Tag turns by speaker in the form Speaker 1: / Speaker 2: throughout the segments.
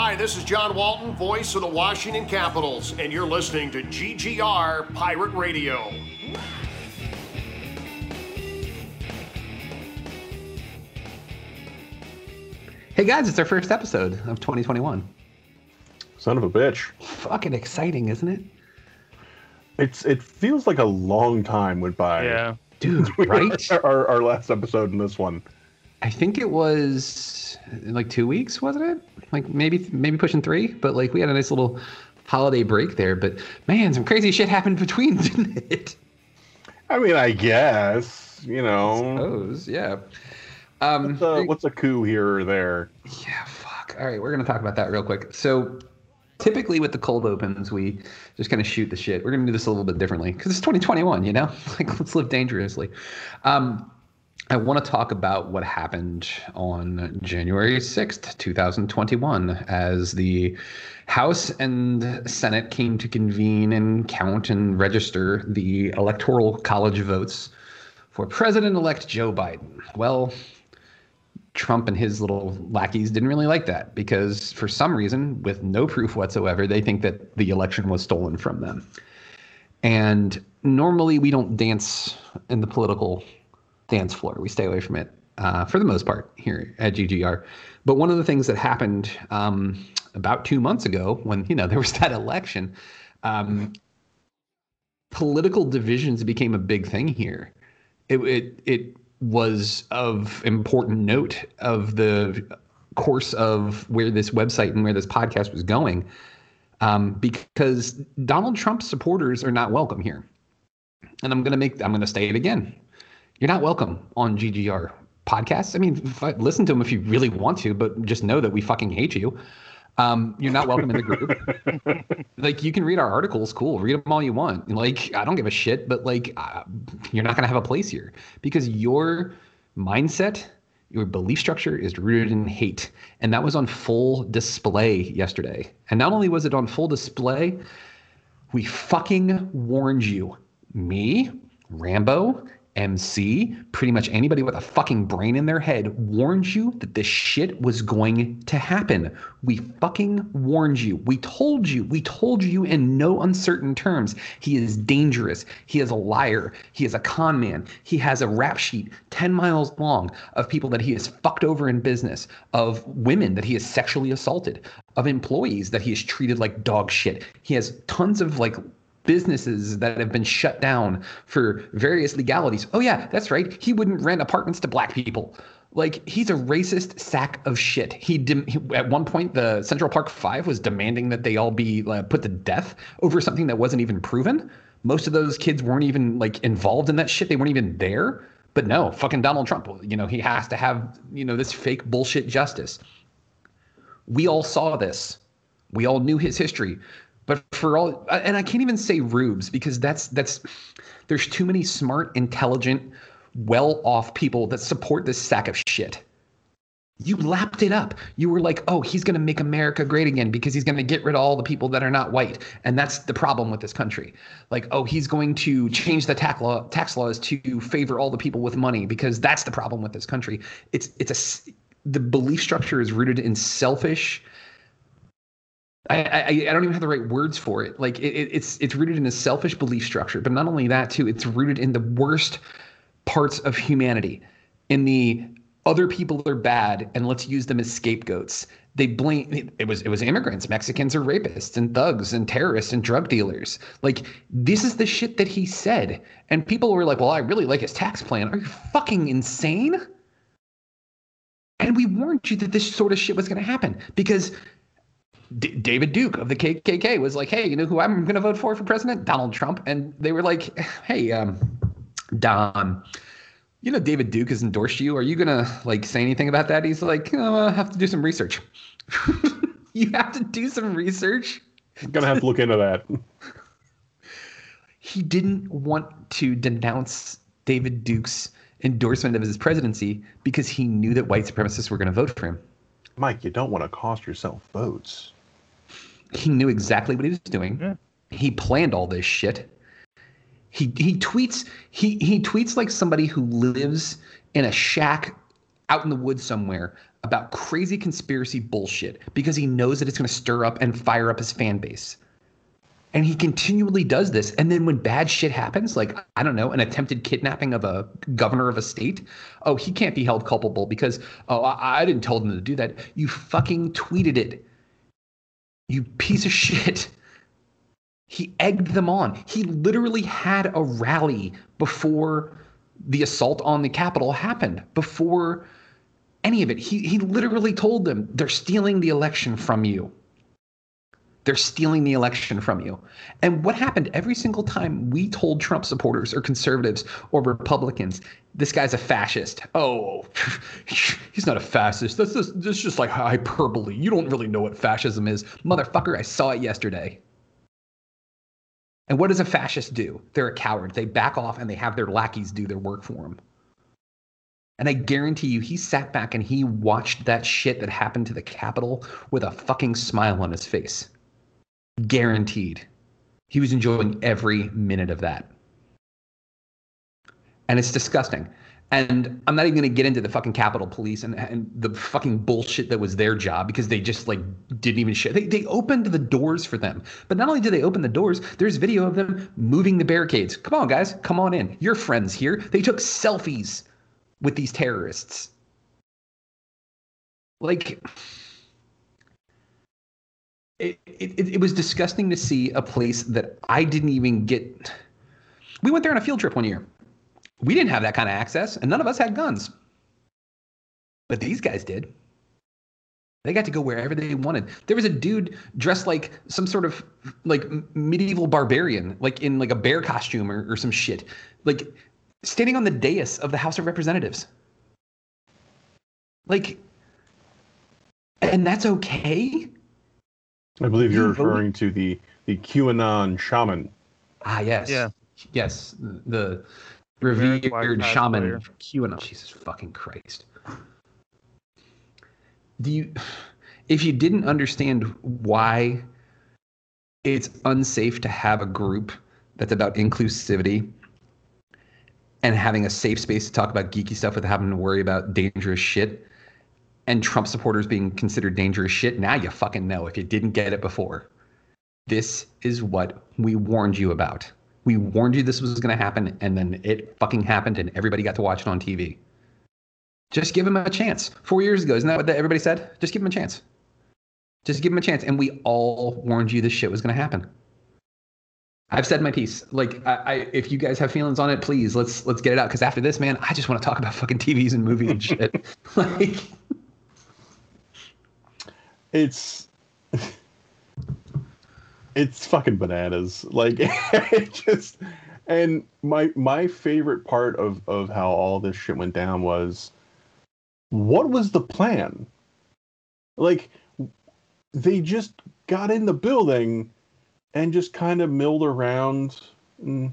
Speaker 1: Hi, this is John Walton, voice of the Washington Capitals, and you're listening to GGR Pirate Radio.
Speaker 2: Hey guys, it's our first episode of 2021.
Speaker 3: Son of a bitch.
Speaker 2: Fucking exciting, isn't it?
Speaker 3: It's it feels like a long time went by.
Speaker 4: Yeah.
Speaker 2: Dude, right?
Speaker 3: our, our last episode and this one.
Speaker 2: I think it was like two weeks, wasn't it? Like maybe maybe pushing three, but like we had a nice little holiday break there. But man, some crazy shit happened between, didn't it?
Speaker 3: I mean, I guess you know.
Speaker 2: Suppose, yeah. Um,
Speaker 3: what's, a, what's a coup here or there?
Speaker 2: Yeah, fuck. All right, we're gonna talk about that real quick. So typically with the cold opens, we just kind of shoot the shit. We're gonna do this a little bit differently because it's 2021. You know, like let's live dangerously. Um, I want to talk about what happened on January 6th, 2021, as the House and Senate came to convene and count and register the Electoral College votes for President elect Joe Biden. Well, Trump and his little lackeys didn't really like that because, for some reason, with no proof whatsoever, they think that the election was stolen from them. And normally we don't dance in the political dance floor. We stay away from it uh, for the most part here at GGR. But one of the things that happened um, about two months ago, when you know there was that election, um, political divisions became a big thing here. It it, it was of important note of the course of where this website and where this podcast was going, um, because Donald Trump supporters are not welcome here. And I'm gonna make I'm gonna say it again you're not welcome on GGR podcasts. I mean, listen to them if you really want to, but just know that we fucking hate you. Um, you're not welcome in the group. like you can read our articles, cool. Read them all you want. Like I don't give a shit, but like uh, you're not gonna have a place here because your mindset, your belief structure is rooted in hate, and that was on full display yesterday. And not only was it on full display, we fucking warned you, me, Rambo, MC, pretty much anybody with a fucking brain in their head warned you that this shit was going to happen. We fucking warned you. We told you. We told you in no uncertain terms. He is dangerous. He is a liar. He is a con man. He has a rap sheet 10 miles long of people that he has fucked over in business, of women that he has sexually assaulted, of employees that he has treated like dog shit. He has tons of like businesses that have been shut down for various legalities. Oh yeah, that's right. He wouldn't rent apartments to black people. Like he's a racist sack of shit. He, he at one point the Central Park Five was demanding that they all be uh, put to death over something that wasn't even proven. Most of those kids weren't even like involved in that shit. They weren't even there. But no, fucking Donald Trump. You know he has to have you know this fake bullshit justice. We all saw this. We all knew his history. But for all, and I can't even say rubes because that's that's there's too many smart, intelligent, well-off people that support this sack of shit. You lapped it up. You were like, "Oh, he's going to make America great again because he's going to get rid of all the people that are not white." And that's the problem with this country. Like, "Oh, he's going to change the tax law tax laws to favor all the people with money because that's the problem with this country." It's it's a the belief structure is rooted in selfish I, I, I don't even have the right words for it. Like it, it's it's rooted in a selfish belief structure, but not only that too, it's rooted in the worst parts of humanity, in the other people are bad and let's use them as scapegoats. They blame it was it was immigrants, Mexicans are rapists and thugs and terrorists and drug dealers. Like this is the shit that he said, and people were like, "Well, I really like his tax plan." Are you fucking insane? And we warned you that this sort of shit was going to happen because D- David Duke of the KKK was like, "Hey, you know who I'm going to vote for for president? Donald Trump." And they were like, "Hey, um, Don, you know David Duke has endorsed you. Are you going to like say anything about that?" He's like, oh, "I have to do some research." you have to do some research.
Speaker 3: I'm gonna have to look into that.
Speaker 2: he didn't want to denounce David Duke's endorsement of his presidency because he knew that white supremacists were going to vote for him.
Speaker 3: Mike, you don't want to cost yourself votes.
Speaker 2: He knew exactly what he was doing. Yeah. He planned all this shit. He he tweets he he tweets like somebody who lives in a shack out in the woods somewhere about crazy conspiracy bullshit because he knows that it's going to stir up and fire up his fan base. And he continually does this. And then when bad shit happens, like, I don't know, an attempted kidnapping of a governor of a state, oh, he can't be held culpable because, oh, I, I didn't tell him to do that. You fucking tweeted it. You piece of shit. He egged them on. He literally had a rally before the assault on the Capitol happened, before any of it. He, he literally told them, they're stealing the election from you. They're stealing the election from you. And what happened every single time we told Trump supporters or conservatives or Republicans, this guy's a fascist. Oh, he's not a fascist. That's just, that's just like hyperbole. You don't really know what fascism is. Motherfucker, I saw it yesterday. And what does a fascist do? They're a coward. They back off and they have their lackeys do their work for them. And I guarantee you, he sat back and he watched that shit that happened to the Capitol with a fucking smile on his face. Guaranteed. He was enjoying every minute of that. And it's disgusting. And I'm not even going to get into the fucking Capitol Police and, and the fucking bullshit that was their job because they just like didn't even shit. They, they opened the doors for them. But not only did they open the doors, there's video of them moving the barricades. Come on, guys, come on in. Your friends here. They took selfies with these terrorists. Like, it, it, it was disgusting to see a place that I didn't even get. We went there on a field trip one year we didn't have that kind of access, and none of us had guns. But these guys did. They got to go wherever they wanted. There was a dude dressed like some sort of like medieval barbarian, like in like a bear costume or, or some shit, like standing on the dais of the House of Representatives. Like, and that's okay.
Speaker 3: I believe you're referring to the the QAnon shaman.
Speaker 2: Ah, yes.
Speaker 4: Yeah.
Speaker 2: Yes. The revered shaman QAnon. Jesus fucking Christ. Do you, if you didn't understand why it's unsafe to have a group that's about inclusivity and having a safe space to talk about geeky stuff without having to worry about dangerous shit and Trump supporters being considered dangerous shit, now you fucking know if you didn't get it before. This is what we warned you about. We warned you this was going to happen, and then it fucking happened, and everybody got to watch it on TV. Just give him a chance. Four years ago, isn't that what everybody said? Just give him a chance. Just give him a chance. And we all warned you this shit was going to happen. I've said my piece. Like, I, I, if you guys have feelings on it, please let's let's get it out. Because after this, man, I just want to talk about fucking TVs and movies and shit. like,
Speaker 3: it's it's fucking bananas. Like it just and my my favorite part of of how all this shit went down was what was the plan? Like they just got in the building and just kind of milled around and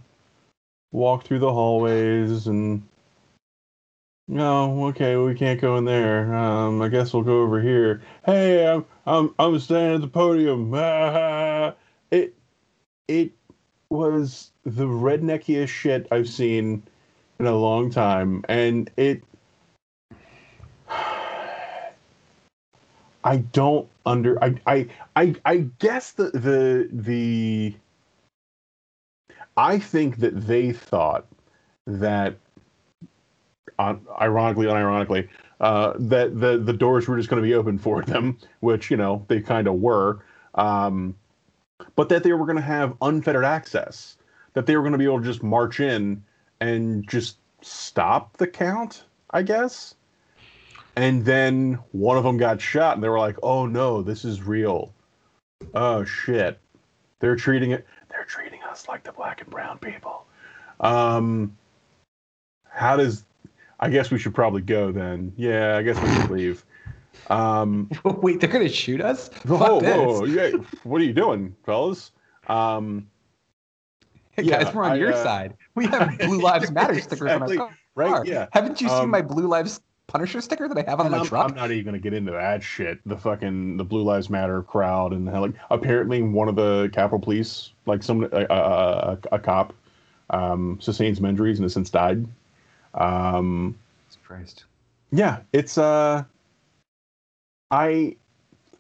Speaker 3: walked through the hallways and no, okay, we can't go in there. Um, I guess we'll go over here. Hey, I'm I'm I'm standing at the podium. it it was the redneckiest shit I've seen in a long time, and it. I don't under I I I I guess the the the I think that they thought that ironically unironically uh, that the the doors were just going to be open for them which you know they kind of were um, but that they were going to have unfettered access, that they were going to be able to just march in and just stop the count, I guess. And then one of them got shot, and they were like, "Oh no, this is real. Oh shit, they're treating it. They're treating us like the black and brown people." Um, how does? I guess we should probably go then. Yeah, I guess we should leave. Um,
Speaker 2: Wait, they're gonna shoot us?
Speaker 3: Whoa, whoa, yeah. What are you doing, fellas? Um,
Speaker 2: hey, yeah, guys, we're on I, your uh, side. We have Blue Lives Matter stickers exactly, on our car. Right? Yeah. Haven't you um, seen my Blue Lives Punisher sticker that I have on my
Speaker 3: I'm,
Speaker 2: truck?
Speaker 3: I'm not even gonna get into that shit. The fucking the Blue Lives Matter crowd and like apparently one of the Capitol Police, like some a, a, a cop, um, sustained some injuries and has since died. Um,
Speaker 2: Christ.
Speaker 3: Yeah, it's uh I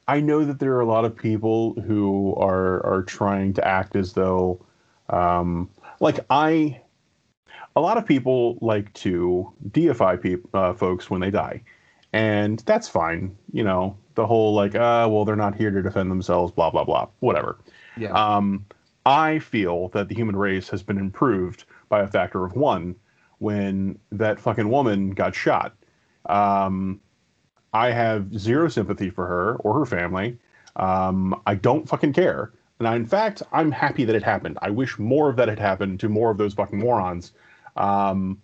Speaker 3: I know that there are a lot of people who are are trying to act as though um, like I a lot of people like to deify people uh, folks when they die, and that's fine. You know the whole like uh well they're not here to defend themselves blah blah blah whatever.
Speaker 2: Yeah.
Speaker 3: Um, I feel that the human race has been improved by a factor of one when that fucking woman got shot. Um, I have zero sympathy for her or her family. Um, I don't fucking care. And I, in fact, I'm happy that it happened. I wish more of that had happened to more of those fucking morons. Um,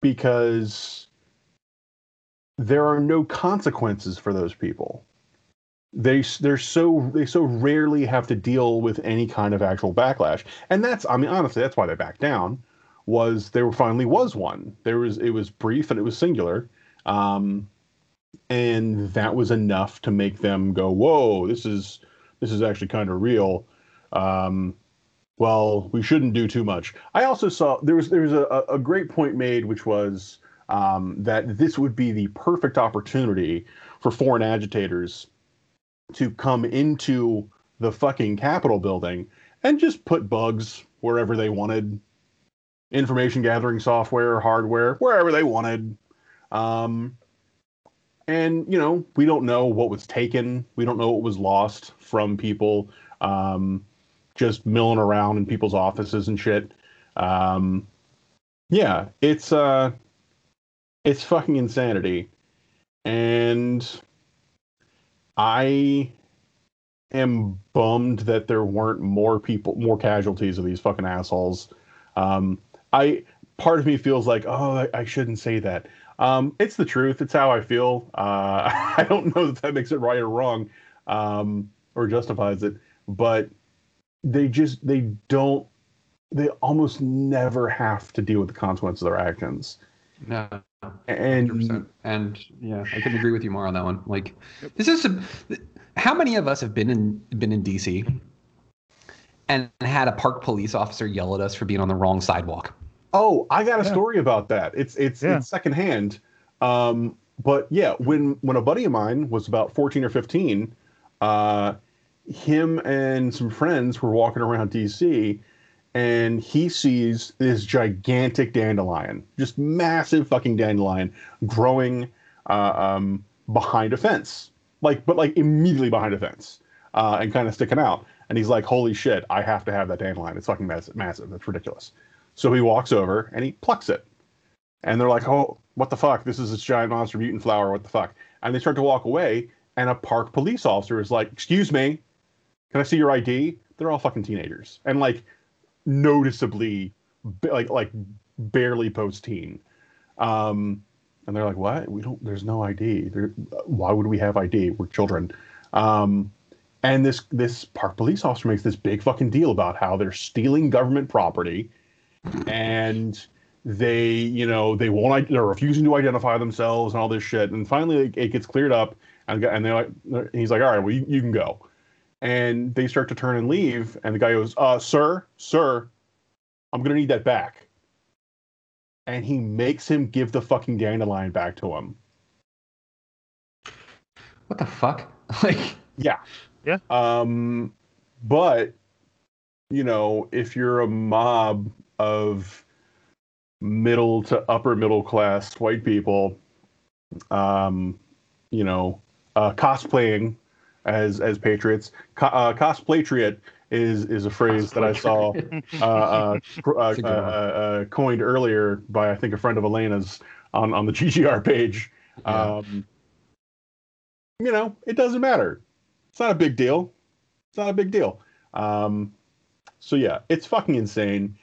Speaker 3: because there are no consequences for those people. They they're so they so rarely have to deal with any kind of actual backlash, and that's I mean honestly that's why they back down. Was there finally was one? There was it was brief and it was singular, um, and that was enough to make them go whoa this is this is actually kind of real. Um, well, we shouldn't do too much. I also saw there was there was a, a great point made, which was um, that this would be the perfect opportunity for foreign agitators to come into the fucking Capitol building and just put bugs wherever they wanted, information gathering software, hardware, wherever they wanted. Um, and you know, we don't know what was taken. We don't know what was lost from people um, just milling around in people's offices and shit. Um, yeah, it's uh, it's fucking insanity, and I am bummed that there weren't more people, more casualties of these fucking assholes. Um, I part of me feels like, oh, I, I shouldn't say that. Um, it's the truth. It's how I feel. Uh, I don't know that that makes it right or wrong, um, or justifies it. But they just they don't. They almost never have to deal with the consequences of their actions.
Speaker 2: No.
Speaker 3: And
Speaker 2: 100%. and yeah, I couldn't agree with you more on that one. Like, this is a, how many of us have been in been in DC and had a park police officer yell at us for being on the wrong sidewalk?
Speaker 3: Oh, I got a
Speaker 4: Yeah.
Speaker 3: story about that. It's it's
Speaker 4: Yeah.
Speaker 3: it's secondhand. Um, but yeah, when when a buddy of mine was about fourteen or fifteen, uh, him and some friends were walking around DC, and he sees this gigantic dandelion, just massive fucking dandelion, growing uh, um, behind a fence, like but like immediately behind a fence, uh, and kind of sticking out. And he's like, "Holy shit! I have to have that dandelion. It's fucking massive. Massive. That's ridiculous." So he walks over and he plucks it. And they're like, oh, what the fuck? This is this giant monster mutant flower. What the fuck? And they start to walk away. And a park police officer is like, excuse me, can I see your ID? They're all fucking teenagers. And like noticeably, like, like barely post teen. Um, and they're like, what? We don't, there's no ID. There, why would we have ID? We're children. Um, and this, this park police officer makes this big fucking deal about how they're stealing government property and they you know they won't they're refusing to identify themselves and all this shit and finally it, it gets cleared up and, and they're like and he's like all right well you, you can go and they start to turn and leave and the guy goes uh sir sir i'm gonna need that back and he makes him give the fucking dandelion back to him
Speaker 2: What the fuck? Like,
Speaker 3: Yeah.
Speaker 4: Yeah.
Speaker 3: Um, but you know, if you're a mob of middle to upper middle class white people, um, you know, uh, cosplaying as as patriots, co- uh, cosplatriot is is a phrase that I saw uh, uh, cr- uh, uh, uh, coined earlier by I think a friend of Elena's on on the GGR page.
Speaker 2: Yeah.
Speaker 3: Um, you know, it doesn't matter. It's not a big deal. It's not a big deal. Um, so yeah, it's fucking insane,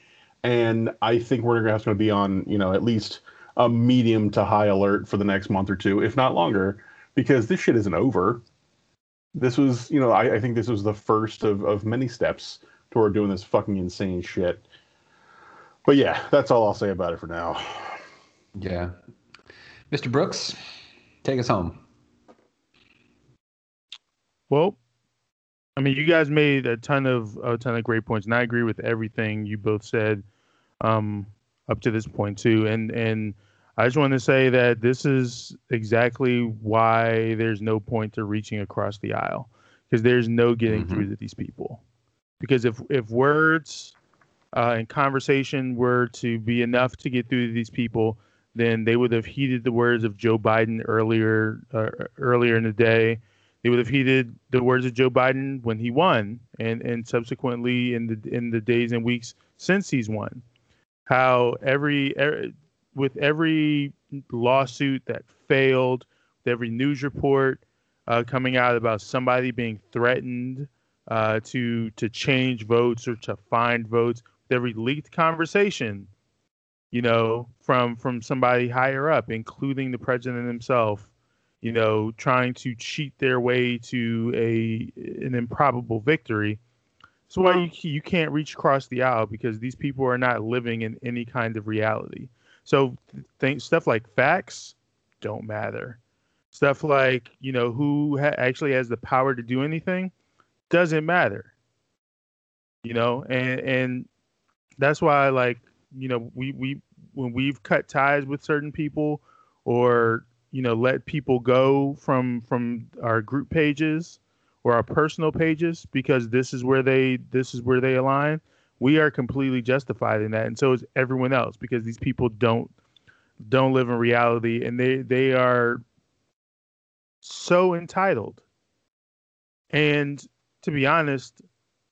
Speaker 3: and I think we're gonna have to be on you know at least a medium to high alert for the next month or two, if not longer, because this shit isn't over. This was, you know, I, I think this was the first of, of many steps toward doing this fucking insane shit. But yeah, that's all I'll say about it for now.
Speaker 2: yeah. Mr. Brooks, take us home.
Speaker 4: Well, I mean, you guys made a ton of a ton of great points, and I agree with everything you both said um, up to this point too. And and I just want to say that this is exactly why there's no point to reaching across the aisle because there's no getting
Speaker 2: Mhm.
Speaker 4: through to these people. Because if if words uh, and conversation were to be enough to get through to these people, then they would have heeded the words of Joe Biden earlier uh, earlier in the day. They would have heeded the words of Joe Biden when he won, and and subsequently in the in the days and weeks since he's won. How every, er, with every lawsuit that failed, with every news report uh, coming out about somebody being threatened uh, to to change votes or to find votes, with every leaked conversation, you know, from from somebody higher up, including the president himself, you know, trying to cheat their way to a an improbable victory. That's why you you can't reach across the aisle because these people are not living in any kind of reality. So think stuff like facts don't matter. Stuff like you know who ha- actually has the power to do anything doesn't matter. You know, and and that's why like you know we we when we've cut ties with certain people or you know let people go from from our group pages or our personal pages because this is where they this is where they align we are completely justified in that. And so is everyone else because these people don't don't live in reality and they they are so entitled. And to be honest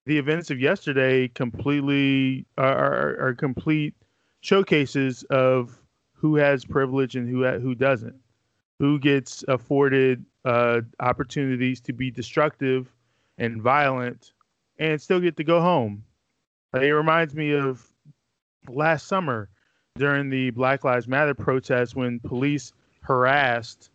Speaker 4: the events of yesterday completely are, are, are complete showcases of who has privilege and who who doesn't. Who gets afforded uh, opportunities to be destructive and violent and still get to go home. It reminds me of last summer during the Black Lives Matter protests when police harassed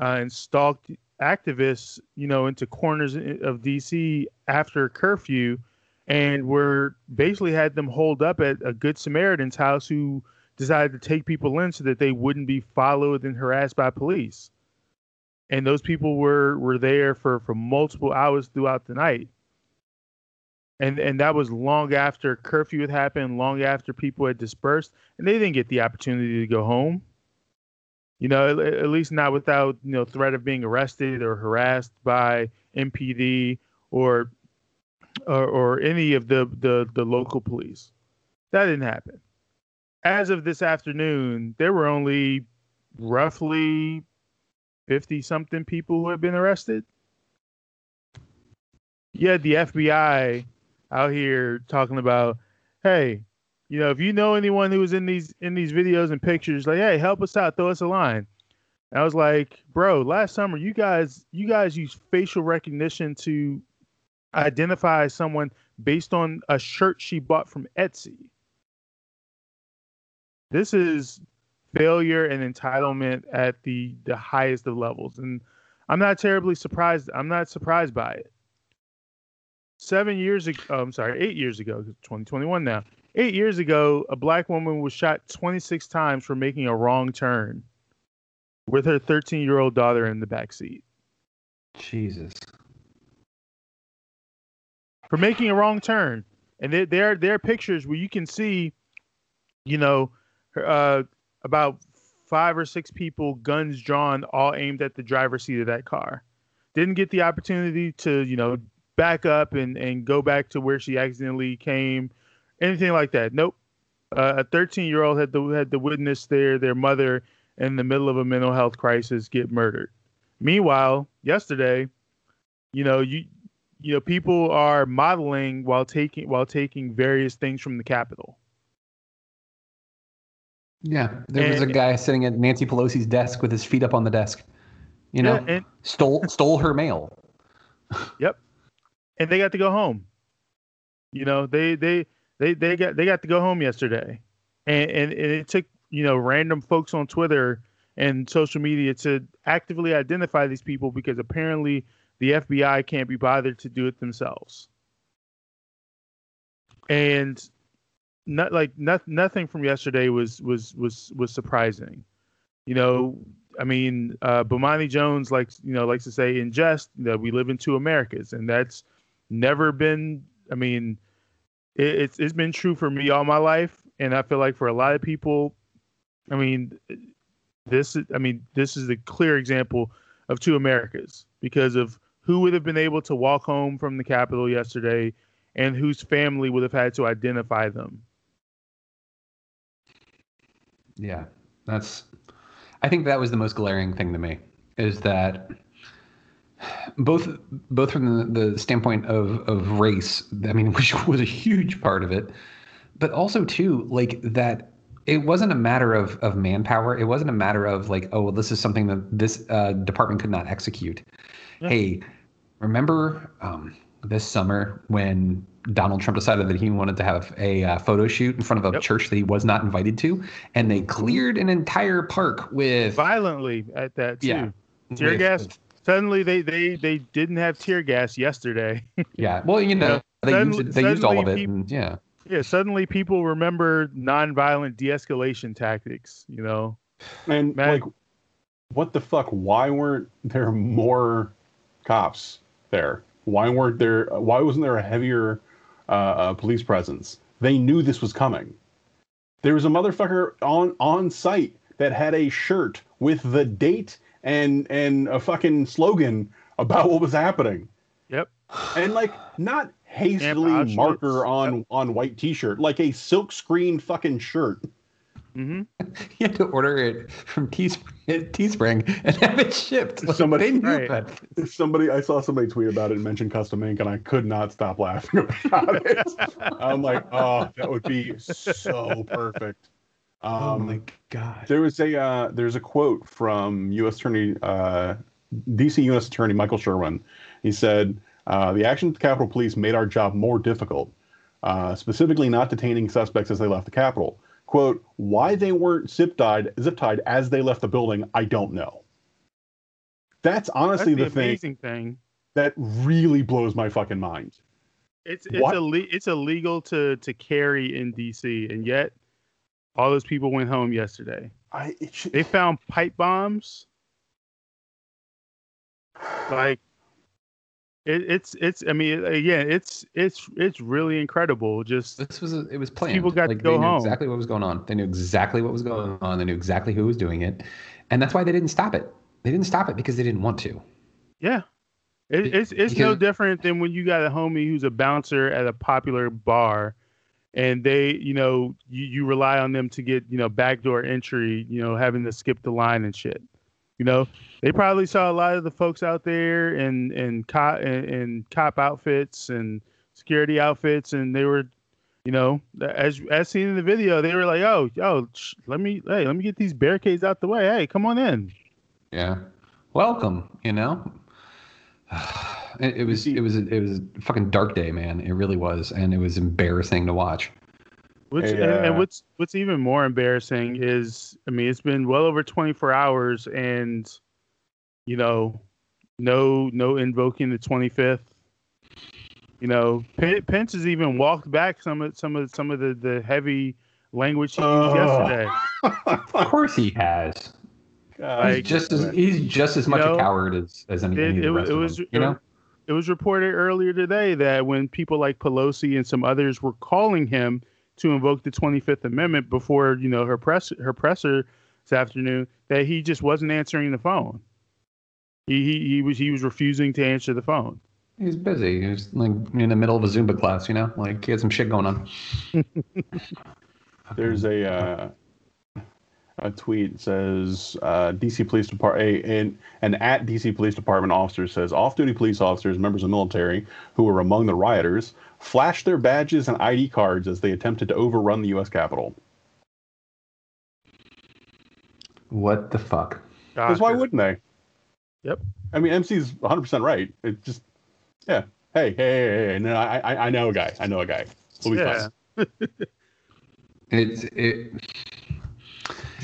Speaker 4: uh, and stalked activists, you know, into corners of DC after curfew and were basically had them holed up at a Good Samaritan's house who decided to take people in so that they wouldn't be followed and harassed by police. And those people were were there for for multiple hours throughout the night. And and that was long after curfew had happened, long after people had dispersed, and they didn't get the opportunity to go home. You know, at, at least not without you know threat of being arrested or harassed by MPD or or, or any of the, the the local police. That didn't happen as of this afternoon, there were only roughly 50 something people who have been arrested. Had the FBI out here talking about, hey, you know, if you know anyone who was in these in these videos and pictures, like, hey, help us out, throw us a line. And I was like, bro, last summer you guys you guys used facial recognition to identify someone based on a shirt she bought from Etsy this is failure and entitlement at the the highest of levels. And i'm not terribly surprised i'm not surprised by it. Seven years ago oh, i'm sorry eight years ago 2021 now eight years ago a black woman was shot 26 times for making a wrong turn with her 13 year old daughter in the back seat.
Speaker 2: Jesus.
Speaker 4: for making a wrong turn. And there there, there are pictures where you can see you know uh, about five or six people, guns drawn, all aimed at the driver's seat of that car. Didn't get the opportunity to, you know, back up and, and go back to where she accidentally came, anything like that. Nope. Uh, a 13 year old had the had the witness their their mother in the middle of a mental health crisis get murdered. Meanwhile, yesterday, you know, you you know, people are modeling while taking while taking various things from the Capitol.
Speaker 2: Yeah, there was a guy sitting at Nancy Pelosi's desk with his feet up on the desk. You know,
Speaker 4: Yeah, and
Speaker 2: stole stole her mail.
Speaker 4: Yep, and they got to go home. You know, they they they they got they got to go home yesterday, and and, and it took you know random folks on Twitter and social media to actively identify these people because apparently the FBI can't be bothered to do it themselves. And not like not, nothing from yesterday was was was was surprising. You know, I mean, uh, Bomani Jones likes you know likes to say in jest that we live in two Americas, and that's never been. I mean, it, it's it's been true for me all my life, and I feel like for a lot of people, I mean, this is, I mean, this is a clear example of two Americas because of who would have been able to walk home from the Capitol yesterday and whose family would have had to identify them.
Speaker 2: Yeah, that's. I think that was the most glaring thing to me is that both both from the, the standpoint of of race, I mean, which was a huge part of it, but also too like that it wasn't a matter of of manpower. It wasn't a matter of like, oh, well, this is something that this uh, department could not execute. Yeah. Hey, remember um, this summer when Donald Trump decided that he wanted to have a uh, photo shoot in front of a yep. church that he was not invited to, and they cleared an entire park with
Speaker 4: violently at that too. Yeah, tear with, gas. Suddenly, they they they didn't have tear gas yesterday.
Speaker 2: yeah, well, you know, they, suddenly, used, they used all of it. People, and, yeah,
Speaker 4: yeah. Suddenly, people remember nonviolent de-escalation tactics. You know,
Speaker 3: and Man, like, what the fuck? Why weren't there more cops there? Why weren't there? Why wasn't there a heavier uh, uh, police presence. They knew this was coming. There was a motherfucker on on site that had a shirt with the date and and a fucking slogan about what was happening.
Speaker 4: Yep.
Speaker 3: And like not hastily marker on yep. on white t-shirt, like a silk screen fucking shirt.
Speaker 4: Mm-hmm.
Speaker 2: You had to order it from Teespring and have it shipped.
Speaker 3: Like, somebody knew right. that. Somebody, I saw somebody tweet about it and mention custom ink, and I could not stop laughing about it. I'm like, oh, that would be so perfect.
Speaker 2: Oh um, oh my god!
Speaker 3: There was a uh, there's a quote from U.S. Attorney uh, DC U.S. Attorney Michael Sherwin. He said, uh, "The action of the Capitol Police made our job more difficult, uh, specifically not detaining suspects as they left the Capitol." Quote why they weren't zip tied zip tied as they left the building i don't know. That's honestly
Speaker 4: that's
Speaker 3: the,
Speaker 4: the
Speaker 3: thing,
Speaker 4: thing.
Speaker 3: that really blows my fucking mind.
Speaker 4: It's it's? Ill- it's illegal to to carry in dc and yet all those people went home yesterday.
Speaker 3: I,
Speaker 4: should... they found pipe bombs. Like it, it's it's. I mean, uh, yeah it's it's it's really incredible. Just
Speaker 2: this was a, it was planned.
Speaker 4: People got
Speaker 2: like,
Speaker 4: to go
Speaker 2: they knew
Speaker 4: home.
Speaker 2: Exactly what was going on. They knew exactly what was going on. They knew exactly who was doing it, and that's why they didn't stop it. They didn't stop it because they didn't want to.
Speaker 4: Yeah, it, it's it's because, no different than when you got a homie who's a bouncer at a popular bar, and they, you know, you, you rely on them to get you know backdoor entry, you know, having to skip the line and shit. You know, they probably saw a lot of the folks out there in in cop in, in cop outfits and security outfits, and they were, you know, as as seen in the video, they were like, "Oh, yo, let me, hey, let me get these barricades out the way. Hey, come on in."
Speaker 2: Yeah, welcome. You know, it, it was it was it was a fucking dark day, man. It really was, and it was embarrassing to watch.
Speaker 4: Which hey, uh, and, and, what's what's even more embarrassing is, I mean, it's been well over 24 hours, and you know, no no invoking the 25th. You know, Pence has even walked back some of some of some of the, the heavy language he used yesterday.
Speaker 2: of course he has. Like, he's just as he's just as much know, a coward as as any, it, any of the rest it, it was, them, You know,
Speaker 4: it was reported earlier today that when people like Pelosi and some others were calling him to invoke the 25th Amendment before you know her press her presser this afternoon that he just wasn't answering the phone. He, he he was he was refusing to answer the phone.
Speaker 2: He's busy. He's like in the middle of a Zumba class, you know, like he had some shit going on.
Speaker 3: There's a uh, a tweet says uh, DC Police Department and an at DC Police Department officer says off-duty police officers, members of the military who were among the rioters, flashed their badges and ID cards as they attempted to overrun the U.S. Capitol.
Speaker 2: What the fuck?
Speaker 3: Because why wouldn't they?
Speaker 4: Yep.
Speaker 3: I mean, MC's 100 percent right. It just, yeah. Hey, hey, hey, hey. No, I, I, I know a guy. I know a guy. We'll
Speaker 2: yeah. it's it.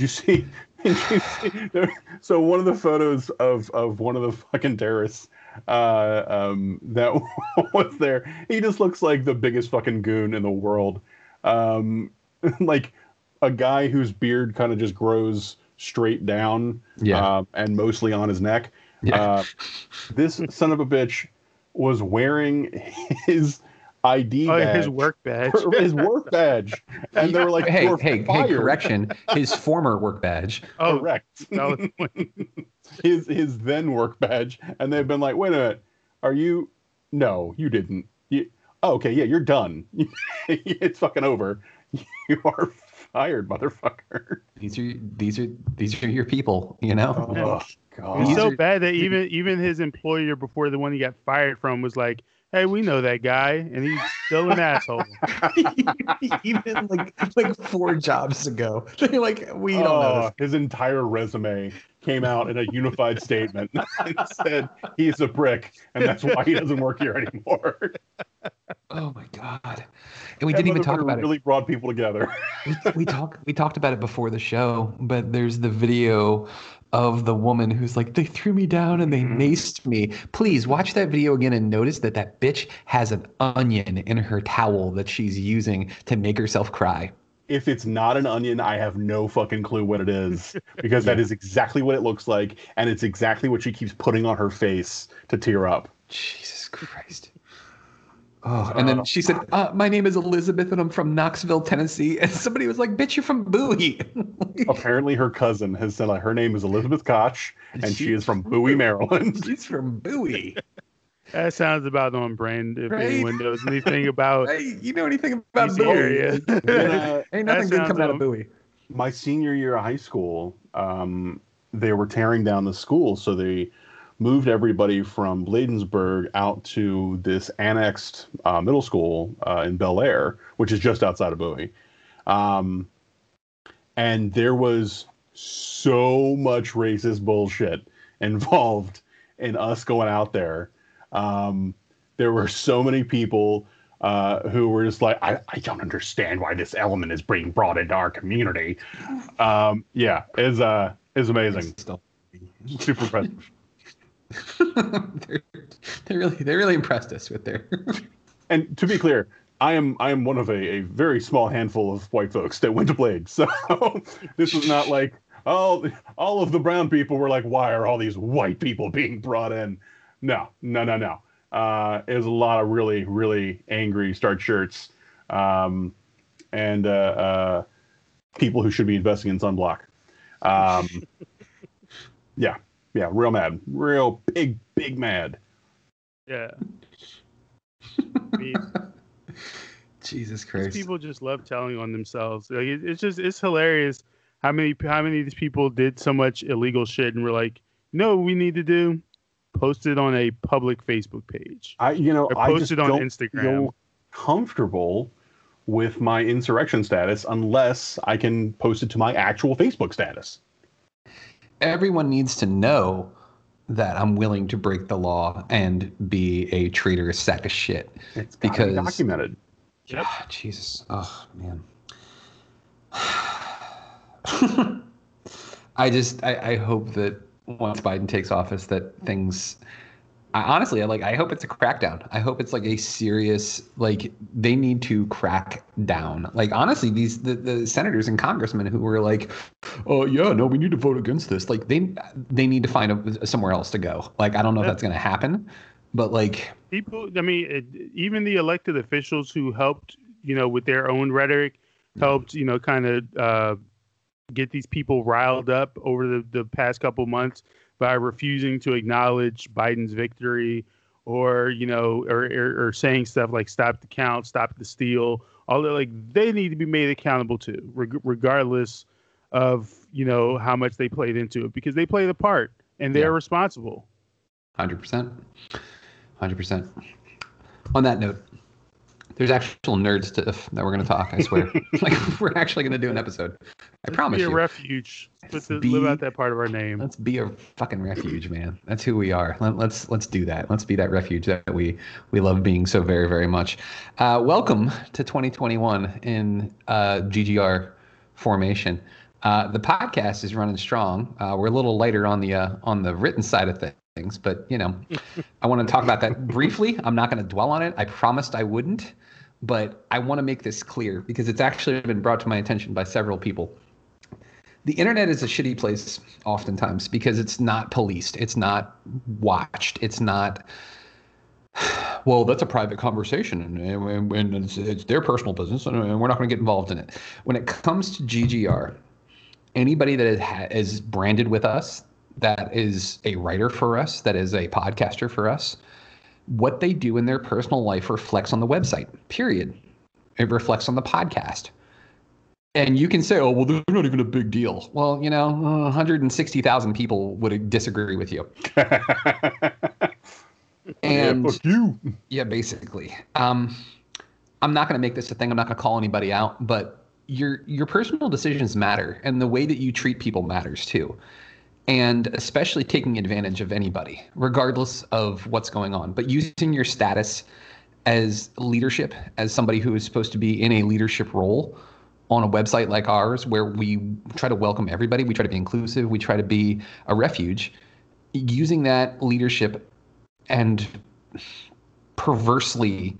Speaker 3: Did you see? Did you see so one of the photos of of one of the fucking terrorists uh, um, that was there. He just looks like the biggest fucking goon in the world. Um, like a guy whose beard kind of just grows straight down,
Speaker 2: yeah, uh,
Speaker 3: and mostly on his neck. Yeah. Uh, this son of a bitch was wearing his ID
Speaker 4: Oh,
Speaker 3: badge.
Speaker 4: his work badge.
Speaker 3: his work badge, and they were like,
Speaker 2: hey,
Speaker 3: "You're
Speaker 2: hey, hey, correction. His former work badge.
Speaker 4: oh,
Speaker 3: Correct.
Speaker 4: valid point.
Speaker 3: his his then work badge, and they've been like, "Wait a minute, are you? No, you didn't. You, oh, okay, yeah, you're done. it's fucking over. You are fired, motherfucker."
Speaker 2: These are these are these are your people. You know.
Speaker 3: Oh
Speaker 4: It's
Speaker 3: god.
Speaker 2: These
Speaker 4: so bad that even even his employer before the one he got fired from was like, "Hey, we know that guy, and he's still an asshole."
Speaker 2: Even like like four jobs ago, they're like, we don't know.
Speaker 3: Oh, his entire resume came out in a unified statement and said he's a brick, and that's why he doesn't work here anymore.
Speaker 2: Oh my god! And we
Speaker 3: That
Speaker 2: didn't even talk
Speaker 3: motherfucker
Speaker 2: about it.
Speaker 3: Really brought people together.
Speaker 2: we, we talked we talked about it before the show, but there's the video of the woman who's like, they threw me down and they
Speaker 3: Mhm.
Speaker 2: maced me. Please watch that video again and notice that that bitch has an onion in her towel that she's using to make herself cry.
Speaker 3: if it's not an onion, I have no fucking clue what it is because that is exactly what it looks like, and it's exactly what she keeps putting on her face to tear up.
Speaker 2: Jesus Christ. Oh, and then she said, uh, "My name is Elizabeth, and I'm from Knoxville, Tennessee." And somebody was like, "Bitch, you're from Bowie."
Speaker 3: Apparently, her cousin has said like, her name is Elizabeth Koch, and she is from Bowie, Maryland.
Speaker 2: She's from Bowie.
Speaker 4: That sounds about on brand. If
Speaker 2: Right?
Speaker 4: anyone knows anything about
Speaker 2: Hey, you know anything about
Speaker 4: DC
Speaker 2: Bowie?
Speaker 4: area.
Speaker 3: When, uh,
Speaker 2: Ain't nothing good
Speaker 4: sounds
Speaker 2: coming out of Bowie.
Speaker 3: my senior year of high school, um, they were tearing down the school, so they moved everybody from Bladensburg out to this annexed uh, middle school uh, in Bel Air, which is just outside of Bowie. Um, and there was so much racist bullshit involved in us going out there. Um, there were so many people uh, who were just like, I, I don't understand why this element is being brought into our community. Um, yeah, is uh is amazing.
Speaker 2: Still.
Speaker 3: Super impressive.
Speaker 2: they're, really they really impressed us with their
Speaker 3: And to be clear, I am I am one of a, a very small handful of white folks that went to Blade. So this was not like all all of the brown people were like, why are all these white people being brought in? No, no, no, no. Uh, it was a lot of really, really angry start shirts, um, and uh, uh, people who should be investing in sunblock. Um, yeah, yeah, real mad, real big, big mad.
Speaker 4: yeah. I mean,
Speaker 2: Jesus
Speaker 4: these
Speaker 2: Christ.
Speaker 4: people just love telling on themselves. Like it, it's just it's hilarious how many how many of these people did so much illegal shit and were like, no, we need to do post it on a public Facebook page
Speaker 3: I, you know,
Speaker 4: or
Speaker 3: I
Speaker 4: post
Speaker 3: just
Speaker 4: it on
Speaker 3: don't
Speaker 4: Instagram.
Speaker 3: feel comfortable with my insurrection status unless I can post it to my actual Facebook status.
Speaker 2: Everyone needs to know that I'm willing to break the law and be a traitorous sack of shit.
Speaker 3: It's gotta be documented.
Speaker 4: Yep.
Speaker 2: Ah, Jesus. Oh man. I just I, I hope that once Biden takes office that things I, honestly I like I hope it's a crackdown. I hope it's like a serious like they need to crack down. Like honestly these the, the senators and congressmen who were like oh yeah no we need to vote against this like they they need to find a, somewhere else to go. Like I don't know if that's going to happen but like
Speaker 4: people i mean it, even the elected officials who helped you know with their own rhetoric helped you know kind of uh, get these people riled up over the, the past couple months by refusing to acknowledge biden's victory or you know or, or, or saying stuff like stop the count stop the steal all that like they need to be made accountable to reg- regardless of you know how much they played into it because they play the part and they're
Speaker 2: Yeah.
Speaker 4: responsible
Speaker 2: Hundred percent, hundred percent. On that note, there's actual nerd stuff that we're going to talk. I swear, like we're actually going to do an episode. I
Speaker 4: Let's
Speaker 2: promise
Speaker 4: be a
Speaker 2: you.
Speaker 4: refuge.
Speaker 2: Let's
Speaker 4: the,
Speaker 2: be-
Speaker 4: live out that part of our name.
Speaker 2: Let's be a fucking refuge, man. That's who we are. Let, let's let's do that. Let's be that refuge that we we love being so very very much. Uh, welcome to 2021 in uh, GGR formation. Uh, the podcast is running strong. Uh, we're a little lighter on the uh, on the written side of things, but you know, I want to talk about that briefly. I'm not going to dwell on it. I promised I wouldn't, but I want to make this clear because it's actually been brought to my attention by several people the internet is a shitty place oftentimes because it's not policed it's not watched it's not well, that's a private conversation, and, and, and it's, it's, their personal business, and we're not going to get involved in it. When it comes to GGR, anybody that is, is branded with us, that is a writer for us, that is a podcaster for us, what they do in their personal life reflects on the website. Period. It reflects on the podcast. And you can say, "Oh, well, they're not even a big deal." Well, you know, 160,000 people would disagree with you. and
Speaker 3: yeah, fuck you.
Speaker 2: Yeah, basically. Um, I'm not going to make this a thing. I'm not going to call anybody out, but your your personal decisions matter, and the way that you treat people matters too. And especially taking advantage of anybody, regardless of what's going on. But using your status as leadership, as somebody who is supposed to be in a leadership role on a website like ours, where we try to welcome everybody, we try to be inclusive, we try to be a refuge. Using that leadership and perversely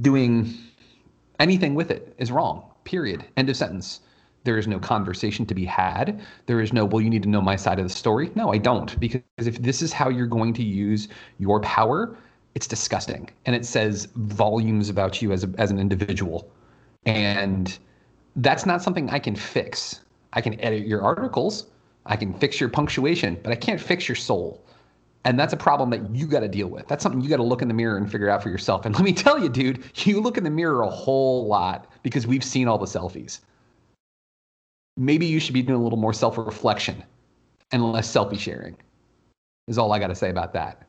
Speaker 2: doing anything with it is wrong. Period. End of sentence. There is no conversation to be had. There is no, well, you need to know my side of the story. No, I don't. Because if this is how you're going to use your power, it's disgusting. And it says volumes about you as, a, as an individual. And that's not something I can fix. I can edit your articles, I can fix your punctuation, but I can't fix your soul. And that's a problem that you got to deal with. That's something you got to look in the mirror and figure out for yourself. And let me tell you, dude, you look in the mirror a whole lot because we've seen all the selfies. Maybe you should be doing a little more self reflection and less selfie sharing, is all I got to say about that.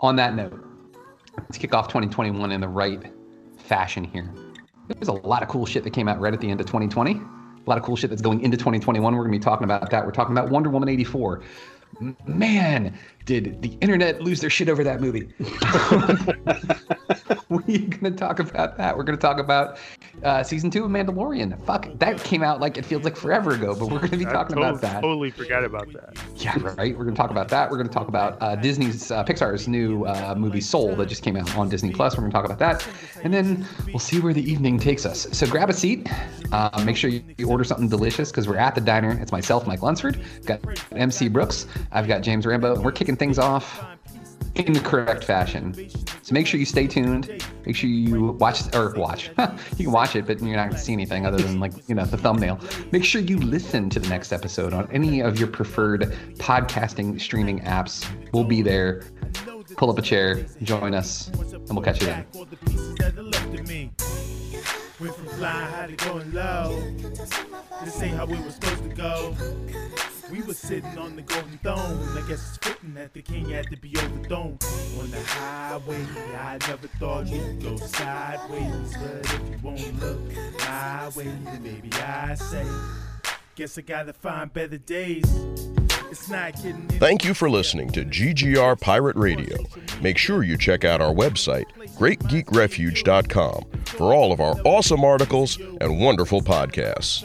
Speaker 2: On that note, let's kick off 2021 in the right fashion here. There's a lot of cool shit that came out right at the end of 2020. A lot of cool shit that's going into 2021. We're going to be talking about that. We're talking about Wonder Woman 84 man, did the internet lose their shit over that movie? We're gonna talk about that. We're gonna talk about uh, season two of Mandalorian. Fuck, that came out like it feels like forever ago, but we're gonna be talking
Speaker 4: totally,
Speaker 2: about that.
Speaker 4: Totally forgot about that.
Speaker 2: Yeah, right. We're gonna talk about that. We're gonna talk about uh, Disney's uh, Pixar's new uh, movie Soul that just came out on Disney Plus. We're gonna talk about that, and then we'll see where the evening takes us. So grab a seat. Uh, make sure you, you order something delicious because we're at the diner. It's myself, Mike Lunsford, got MC Brooks. I've got James Rambo, and we're kicking things off in the correct fashion. So make sure you stay tuned. Make sure you watch or watch. you can watch it, but you're not going to see anything other than like you know the thumbnail. Make sure you listen to the next episode on any of your preferred podcasting streaming apps. We'll be there. Pull up a chair, join us, and we'll catch you then. From flying high to going low. This ain't how we were supposed to go. We were sitting on the golden throne. I guess it's fitting that the king had to be overthrown. On the highway, I never thought we'd go sideways. But if you won't look my way, then maybe I say, guess I gotta find better days.
Speaker 1: Thank you for listening to GGR Pirate Radio. Make sure you check out our website, greatgeekrefuge.com, for all of our awesome articles and wonderful podcasts.